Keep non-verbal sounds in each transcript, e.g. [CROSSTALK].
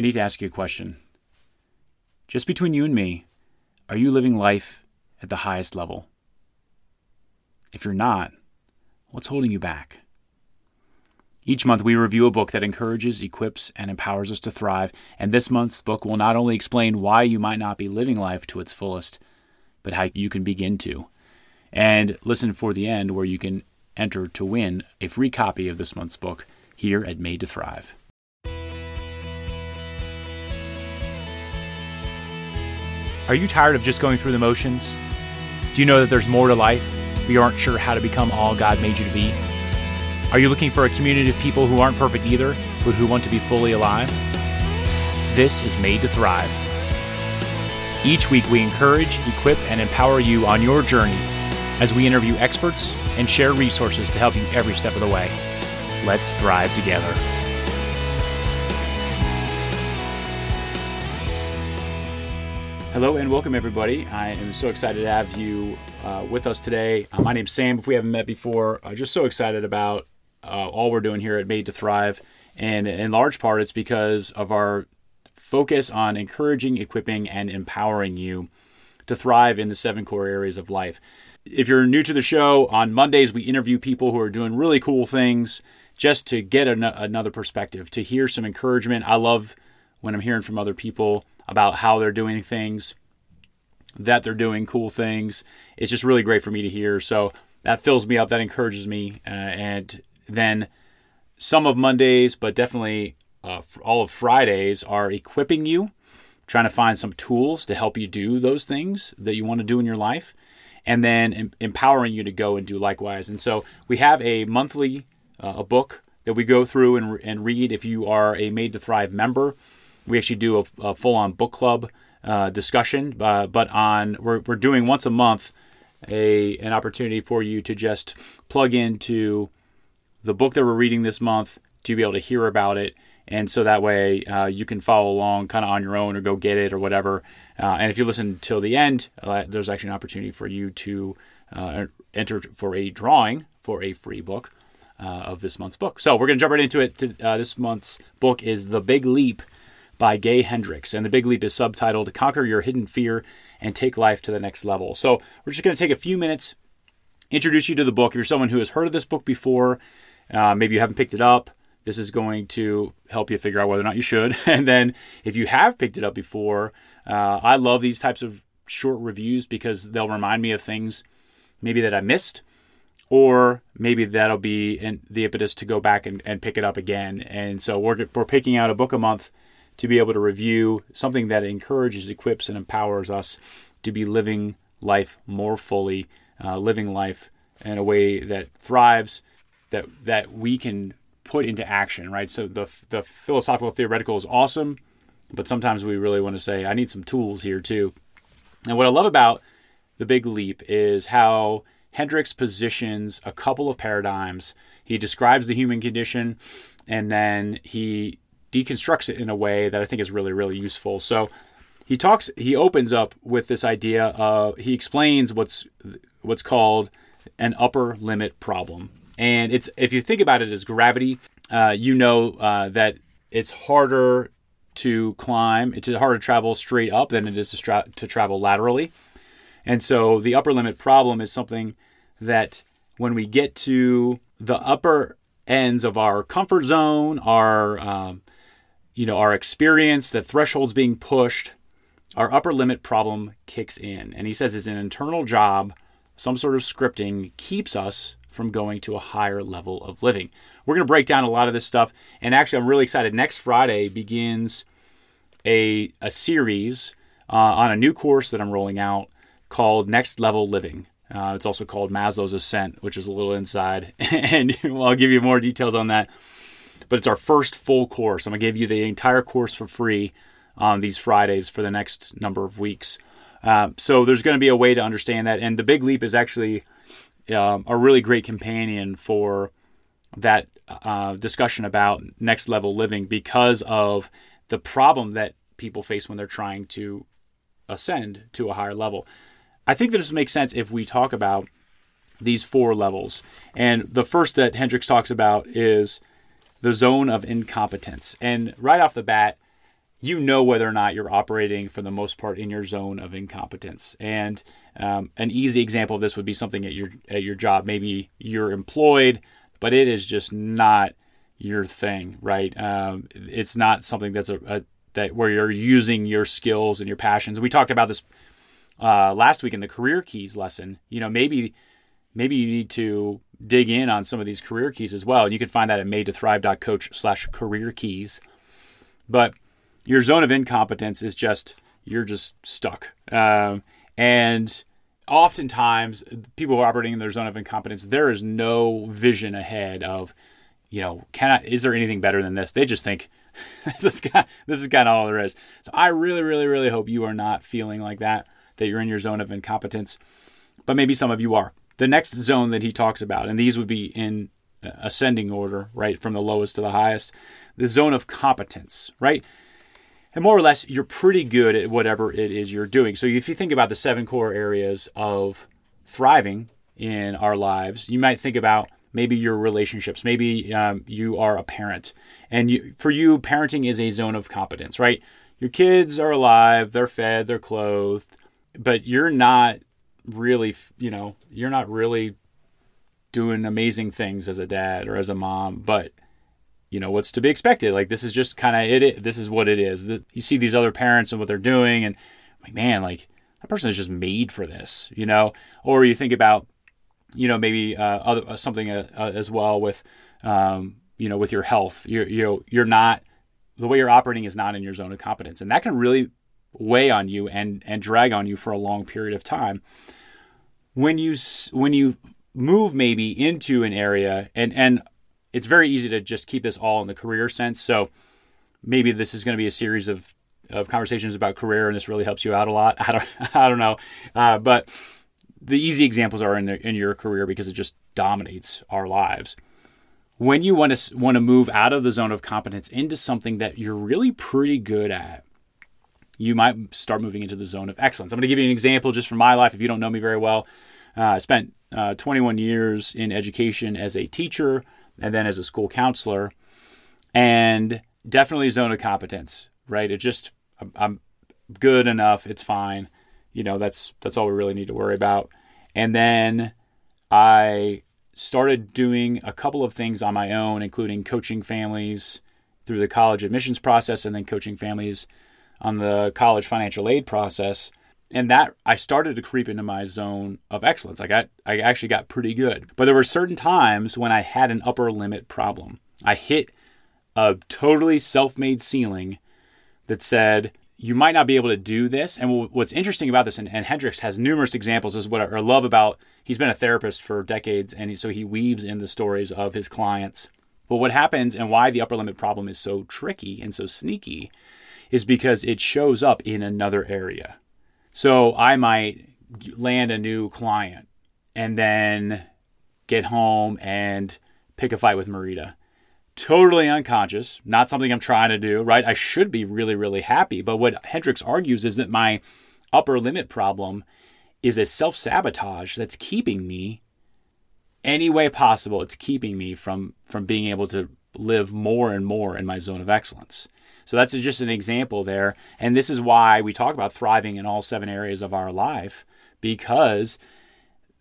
I need to ask you a question. Just between you and me, are you living life at the highest level? If you're not, what's holding you back? Each month, we review a book that encourages, equips, and empowers us to thrive. And this month's book will not only explain why you might not be living life to its fullest, but how you can begin to. And listen for the end, where you can enter to win a free copy of this month's book here at Made to Thrive. Are you tired of just going through the motions? Do you know that there's more to life, but you aren't sure how to become all God made you to be? Are you looking for a community of people who aren't perfect either, but who want to be fully alive? This is Made to Thrive. Each week, we encourage, equip, and empower you on your journey as we interview experts and share resources to help you every step of the way. Let's thrive together. Hello and welcome, everybody. I am so excited to have you uh, with us today. Uh, my name's Sam. If we haven't met before, uh, just so excited about uh, all we're doing here at Made to Thrive. And in large part, it's because of our focus on encouraging, equipping, and empowering you to thrive in the seven core areas of life. If you're new to the show, on Mondays we interview people who are doing really cool things just to get an- another perspective, to hear some encouragement. I love when I'm hearing from other people about how they're doing things, that they're doing cool things. It's just really great for me to hear. So that fills me up, that encourages me. Uh, and then some of Mondays, but definitely uh, all of Fridays, are equipping you, trying to find some tools to help you do those things that you want to do in your life and then em- empowering you to go and do likewise. And so we have a monthly uh, a book that we go through and, and read. If you are a Made to Thrive member, we actually do a, a full on book club uh, discussion. Uh, but on we're, we're doing once a month a an opportunity for you to just plug into the book that we're reading this month to be able to hear about it and so that way uh, you can follow along kind of on your own or go get it or whatever. Uh, and if you listen till the end, uh, there's actually an opportunity for you to uh, enter for a drawing for a free book uh, of this month's book. So we're going to jump right into it. To, uh, this month's book is The Big Leap by Gay Hendricks, and The Big Leap is subtitled "Conquer Your Hidden Fear and Take Life to the Next Level." So we're just going to take a few minutes, introduce you to the book. If you're someone who has heard of this book before, maybe you haven't picked it up this is going to help you figure out whether or not you should. [LAUGHS] And then if you have picked it up before, uh, I love these types of short reviews because they'll remind me of things maybe that I missed, or maybe that'll be the impetus to go back and, and pick it up again. And so we're, we're picking out a book a month to be able to review something that encourages, equips, and empowers us to be living life more fully, uh, living life in a way that thrives, that that we can put into action, right? So the the philosophical theoretical is awesome, but sometimes we really want to say I need some tools here too. And what I love about the Big Leap is how Hendricks positions a couple of paradigms. He describes the human condition, and then he deconstructs it in a way that I think is really really useful. So he talks he opens up with this idea of he explains what's what's called an upper limit problem and it's if you think about it as gravity, uh, you know uh, that it's harder to climb. It's harder to travel straight up than it is to, to travel laterally. And so the upper limit problem is something that when we get to the upper ends of our comfort zone, our um, you know our experience, the thresholds being pushed, our upper limit problem kicks in. And he says it's an internal job, some sort of scripting keeps us from going to a higher level of living. We're going to break down a lot of this stuff. And actually, I'm really excited. Next Friday begins a, a series uh, on a new course that I'm rolling out called Next Level Living. Uh, it's also called Maslow's Ascent, which is a little inside. [LAUGHS] and I'll give you more details on that. But it's our first full course. I'm going to give you the entire course for free on these Fridays for the next number of weeks. Uh, so there's going to be a way to understand that. And the big leap is actually um, a really great companion for that uh, discussion about next level living because of the problem that people face when they're trying to ascend to a higher level. I think that this makes sense if we talk about these four levels. And the first that Hendricks talks about is the zone of incompetence. And right off the bat, you know whether or not you're operating for the most part in your zone of incompetence. And um, an easy example of this would be something at your at your job. Maybe you're employed, but it is just not your thing, right? Um, it's not something that's a, a, that where you're using your skills and your passions. We talked about this uh, last week in the career keys lesson. You know, maybe maybe you need to dig in on some of these career keys as well. And you can find that at made to thrive.coach slash career keys. But your zone of incompetence is just you're just stuck. Um, and oftentimes, people who are operating in their zone of incompetence, there is no vision ahead of, you know, can I, is there anything better than this? They just think [LAUGHS] this is kind, this is kind of all there is. So I really, really, really hope you are not feeling like that, that you're in your zone of incompetence. But maybe some of you are. The next zone that he talks about, and these would be in ascending order, right, from the lowest to the highest, the zone of competence, right? and more or less you're pretty good at whatever it is you're doing. So if you think about the seven core areas of thriving in our lives, you might think about maybe your relationships, maybe um, you are a parent, and you, for you, parenting is a zone of competence, right? Your kids are alive, they're fed, they're clothed, but you're not really, you know, you're not really doing amazing things as a dad or as a mom, but you know what's to be expected. Like this is just kind of it. This is what it is. The, you see these other parents and what they're doing, and like man, like that person is just made for this, you know. Or you think about, you know, maybe uh, other uh, something uh, uh, as well with, um, you know, with your health. You're you know you're not the way you're operating is not in your zone of competence, and that can really weigh on you and and drag on you for a long period of time. When you when you move maybe into an area and and it's very easy to just keep this all in the career sense. So maybe this is going to be a series of, of conversations about career, and this really helps you out a lot. [LAUGHS] I don't, I don't know, uh, but the easy examples are in the, in your career because it just dominates our lives. When you want to want to move out of the zone of competence into something that you're really pretty good at, you might start moving into the zone of excellence. I'm going to give you an example just from my life. If you don't know me very well, uh, I spent uh, 21 years in education as a teacher and then as a school counselor, and definitely zone of competence. Right? It just I'm good enough. It's fine. You know, that's that's all we really need to worry about. And then I started doing a couple of things on my own, including coaching families through the college admissions process and then coaching families on the college financial aid process and that I started to creep into my zone of excellence. I got I actually got pretty good. But there were certain times when I had an upper limit problem. I hit a totally self-made ceiling that said you might not be able to do this. And what's interesting about this, and, and has numerous examples, is what I love about. He's been a therapist for decades, and he, so he weaves in the stories of his clients. But what happens, and why the upper limit problem is so tricky and so sneaky, is because it shows up in another area. So I might land a new client and then get home and pick a fight with Marita. Totally unconscious, not something I'm trying to do, right? I should be really, really happy. But what Hendricks argues is that my upper limit problem is a self sabotage that's keeping me any way possible. It's keeping me from from being able to live more and more in my zone of excellence. So that's just an example there. And this is why we talk about thriving in all seven areas of our life because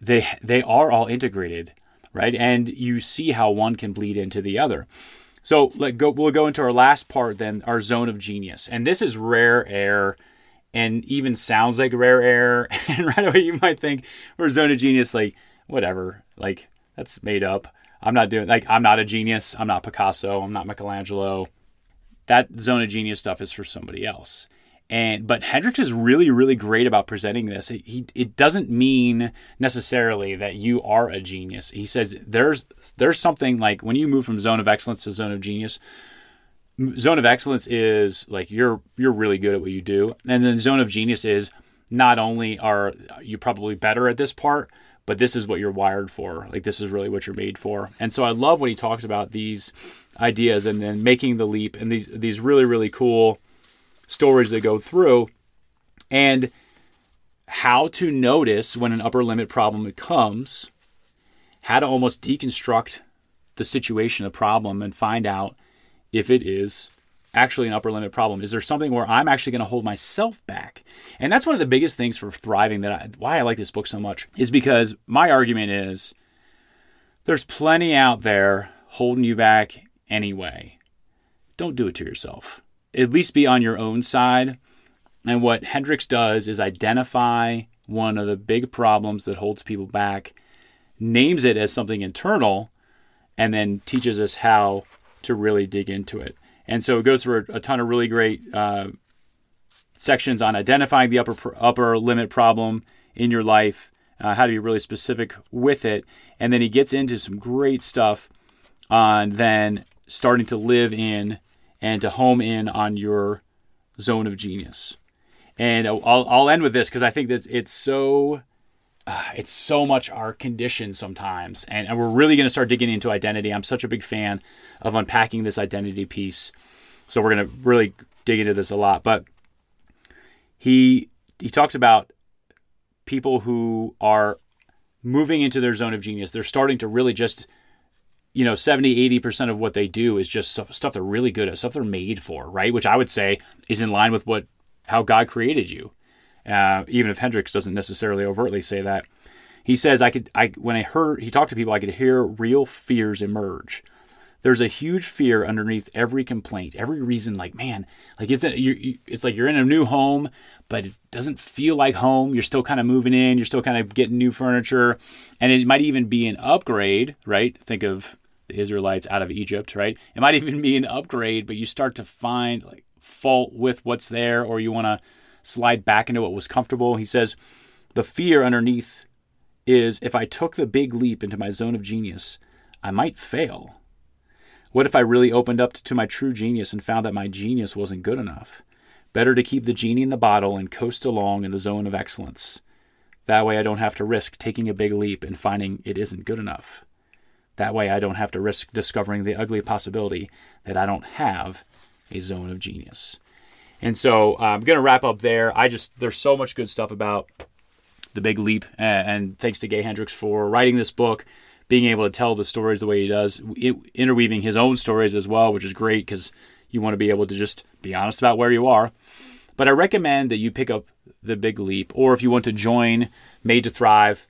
they they are all integrated, right? And you see how one can bleed into the other. So let go we'll go into our last part then, our zone of genius. And this is rare air and even sounds like rare air. [LAUGHS] And right away you might think we're zone of genius like whatever, like that's made up. I'm not doing like I'm not a genius. I'm not Picasso. I'm not Michelangelo that zone of genius stuff is for somebody else. And but Hendricks is really really great about presenting this. It, he it doesn't mean necessarily that you are a genius. He says there's there's something like when you move from zone of excellence to zone of genius. Zone of excellence is like you're you're really good at what you do, and then zone of genius is not only are you probably better at this part, but this is what you're wired for. Like this is really what you're made for. And so I love when he talks about these ideas and then making the leap and these these really really cool stories that go through and how to notice when an upper limit problem comes how to almost deconstruct the situation the problem and find out if it is actually an upper limit problem? Is there something where I'm actually going to hold myself back? And that's one of the biggest things for thriving that I, why I like this book so much is because my argument is there's plenty out there holding you back anyway. Don't do it to yourself. At least be on your own side. And what Hendricks does is identify one of the big problems that holds people back, names it as something internal, and then teaches us how to really dig into it. And so it goes through a, a ton of really great uh, sections on identifying the upper upper limit problem in your life, uh, how to be really specific with it, and then he gets into some great stuff on then starting to live in and to home in on your zone of genius. And I'll, I'll end with this because I think that it's so [SIGHS] it's so much our condition sometimes, and, and we're really going to start digging into identity. I'm such a big fan of unpacking this identity piece, so we're going to really dig into this a lot. But he he talks about people who are moving into their zone of genius. They're starting to really just you know 70 80% of what they do is just stuff they're really good at stuff they're made for right which i would say is in line with what how god created you uh, even if Hendricks doesn't necessarily overtly say that. He says, "I could, I when I heard he talked to people, I could hear real fears emerge. There's a huge fear underneath every complaint, every reason. Like, man, like it's a, you, it's like you're in a new home, but it doesn't feel like home. You're still kind of moving in. You're still kind of getting new furniture, and it might even be an upgrade, right? Think of the Israelites out of Egypt, right? It might even be an upgrade, but you start to find like fault with what's there, or you want to." Slide back into what was comfortable. He says, The fear underneath is if I took the big leap into my zone of genius, I might fail. What if I really opened up to my true genius and found that my genius wasn't good enough? Better to keep the genie in the bottle and coast along in the zone of excellence. That way I don't have to risk taking a big leap and finding it isn't good enough. That way I don't have to risk discovering the ugly possibility that I don't have a zone of genius. And so uh, I'm going to wrap up there. I just, there's so much good stuff about the big leap. And, and thanks to Gay Hendricks for writing this book, being able to tell the stories the way he does, it, interweaving his own stories as well, which is great because you want to be able to just be honest about where you are. But I recommend that you pick up the big leap, or if you want to join Made to Thrive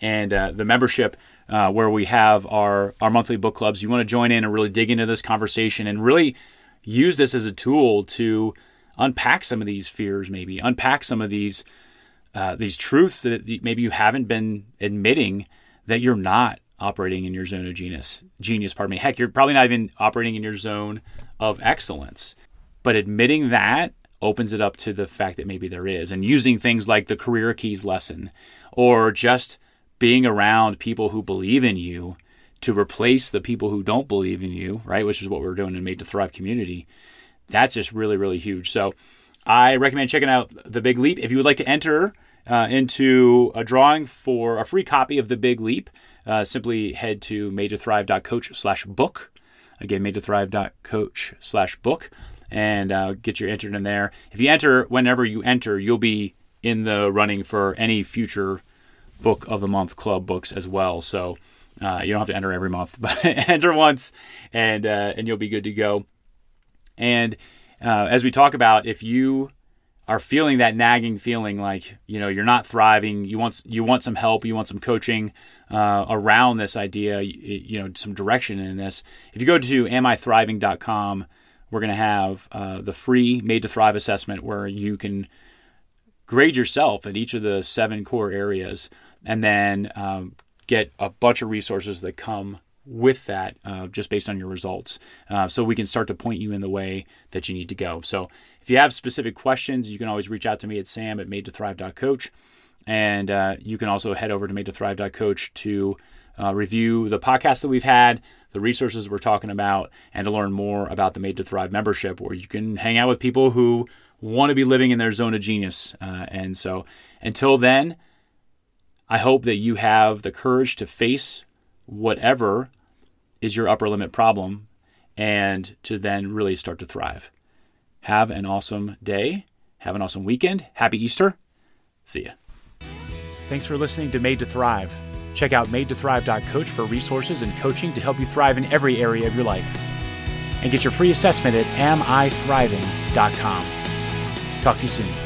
and uh, the membership. Uh, where we have our, our monthly book clubs. You want to join in and really dig into this conversation and really use this as a tool to unpack some of these fears, maybe unpack some of these uh, these truths that maybe you haven't been admitting that you're not operating in your zone of genius. Genius, pardon me. Heck, you're probably not even operating in your zone of excellence. But admitting that opens it up to the fact that maybe there is, and using things like the career keys lesson, or just being around people who believe in you to replace the people who don't believe in you, right? Which is what we're doing in Made to Thrive community. That's just really, really huge. So I recommend checking out The Big Leap. If you would like to enter uh, into a drawing for a free copy of The Big Leap, uh, simply head to made to madetothrive.coach slash book. Again, made to madetothrive.coach slash book and uh, get your entered in there. If you enter, whenever you enter, you'll be in the running for any future book of the month club books as well. So uh, you don't have to enter every month, [LAUGHS] but enter once, and uh, and you'll be good to go. And uh, as we talk about, if you are feeling that nagging feeling like you know you're not thriving, you want you want some help, you want some coaching uh, around this idea, you, you, know, some direction in this. If you go to amithriving.com, we're going to have uh, the free Made to Thrive assessment where you can grade yourself in each of the seven core areas and then um, get a bunch of resources that come with that uh, just based on your results. Uh, so we can start to point you in the way that you need to go. So if you have specific questions, you can always reach out to me at sam at made to thrive.coach. And uh, you can also head over to made to thrive.coach to uh, review the podcast that we've had, the resources we're talking about, and to learn more about the Made to Thrive membership, where you can hang out with people who want to be living in their zone of genius. Uh, and so until then, I hope that you have the courage to face whatever is your upper limit problem and to then really start to thrive. Have an awesome day. Have an awesome weekend. Happy Easter. See ya. Thanks for listening to Made to Thrive. Check out madetothrive.coach for resources and coaching to help you thrive in every area of your life. and get your free assessment at amithriving.com. Talk to you soon.